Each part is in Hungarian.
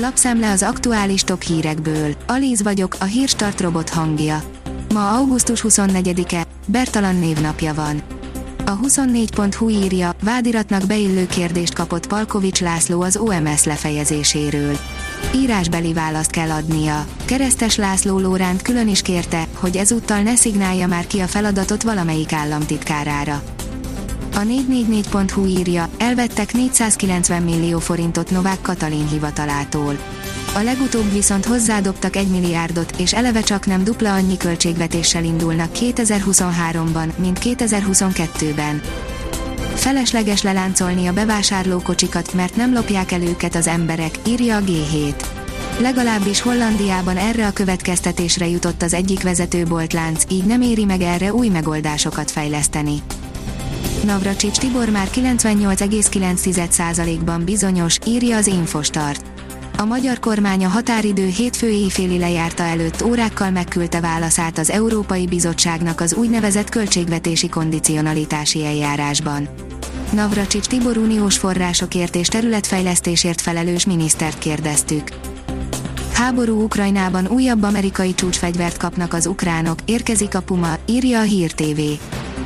Lapszemle az aktuális top hírekből. Alíz vagyok, a hírstart robot hangja. Ma augusztus 24-e, Bertalan névnapja van. A 24.hu írja, vádiratnak beillő kérdést kapott Palkovics László az OMS lefejezéséről. Írásbeli választ kell adnia. Keresztes László Lóránt külön is kérte, hogy ezúttal ne szignálja már ki a feladatot valamelyik államtitkárára. A 444.hu írja, elvettek 490 millió forintot Novák Katalin hivatalától. A legutóbb viszont hozzádobtak 1 milliárdot, és eleve csak nem dupla annyi költségvetéssel indulnak 2023-ban, mint 2022-ben. Felesleges leláncolni a bevásárlókocsikat, mert nem lopják el őket az emberek, írja a G7. Legalábbis Hollandiában erre a következtetésre jutott az egyik vezetőboltlánc, így nem éri meg erre új megoldásokat fejleszteni. Navracsics Tibor már 98,9%-ban bizonyos, írja az Infostart. A magyar kormány a határidő hétfő éjféli lejárta előtt órákkal megküldte válaszát az Európai Bizottságnak az úgynevezett költségvetési kondicionalitási eljárásban. Navracsics Tibor uniós forrásokért és területfejlesztésért felelős minisztert kérdeztük. Háború Ukrajnában újabb amerikai csúcsfegyvert kapnak az ukránok, érkezik a Puma, írja a Hír TV.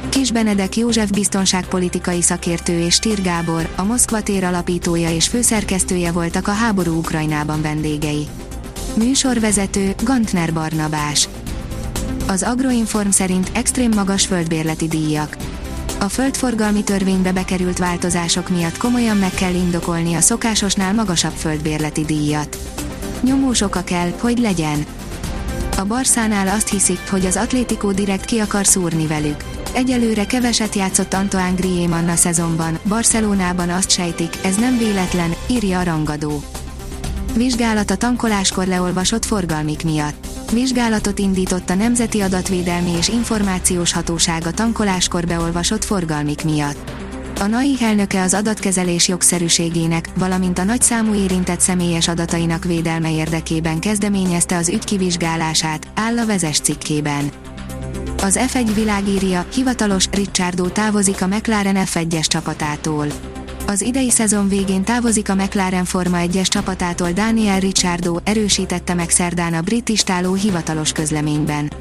Kis Benedek József biztonságpolitikai szakértő és Stír Gábor, a Moszkva tér alapítója és főszerkesztője voltak a háború Ukrajnában vendégei. Műsorvezető Gantner Barnabás. Az Agroinform szerint extrém magas földbérleti díjak. A földforgalmi törvénybe bekerült változások miatt komolyan meg kell indokolni a szokásosnál magasabb földbérleti díjat. Nyomós oka kell, hogy legyen. A Barszánál azt hiszik, hogy az Atlético direkt ki akar szúrni velük Egyelőre keveset játszott Antoine Griezmann a szezonban, Barcelonában azt sejtik, ez nem véletlen, írja a rangadó. Vizsgálat a tankoláskor leolvasott forgalmik miatt. Vizsgálatot indított a Nemzeti Adatvédelmi és Információs Hatóság a tankoláskor beolvasott forgalmik miatt. A NAI elnöke az adatkezelés jogszerűségének, valamint a nagyszámú érintett személyes adatainak védelme érdekében kezdeményezte az ügy kivizsgálását, áll a vezes cikkében. Az F1 világírja, hivatalos, Ricciardo távozik a McLaren F1-es csapatától. Az idei szezon végén távozik a McLaren Forma 1-es csapatától Daniel Ricciardo, erősítette meg szerdán a brit istáló hivatalos közleményben.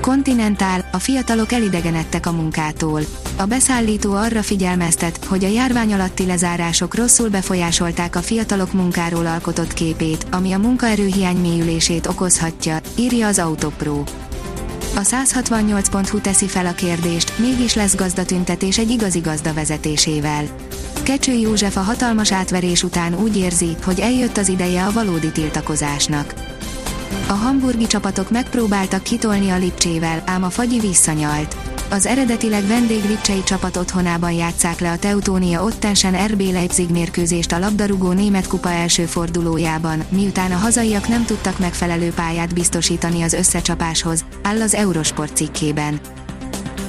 Continental, a fiatalok elidegenedtek a munkától. A beszállító arra figyelmeztet, hogy a járvány alatti lezárások rosszul befolyásolták a fiatalok munkáról alkotott képét, ami a munkaerőhiány mélyülését okozhatja, írja az Autopro. A 168.hu teszi fel a kérdést, mégis lesz gazdatüntetés egy igazi gazda vezetésével. Kecső József a hatalmas átverés után úgy érzi, hogy eljött az ideje a valódi tiltakozásnak. A hamburgi csapatok megpróbáltak kitolni a Lipcsével, ám a fagyi visszanyalt. Az eredetileg vendég Lipcsei csapat otthonában játszák le a Teutónia Ottensen RB Leipzig mérkőzést a labdarúgó német kupa első fordulójában, miután a hazaiak nem tudtak megfelelő pályát biztosítani az összecsapáshoz, áll az Eurosport cikkében.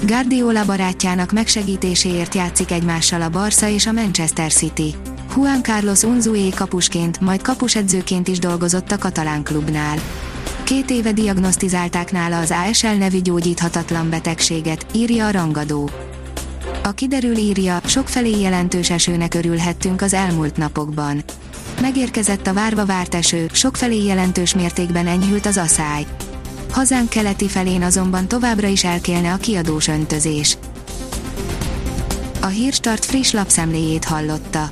Guardiola barátjának megsegítéséért játszik egymással a Barca és a Manchester City. Juan Carlos Unzué kapusként, majd kapusedzőként is dolgozott a katalán klubnál. Két éve diagnosztizálták nála az ASL nevű gyógyíthatatlan betegséget, írja a rangadó. A kiderül írja, sokfelé jelentős esőnek örülhettünk az elmúlt napokban. Megérkezett a várva várt eső, sokfelé jelentős mértékben enyhült az aszály. Hazánk keleti felén azonban továbbra is elkélne a kiadós öntözés. A Hírstart friss lapszemléjét hallotta.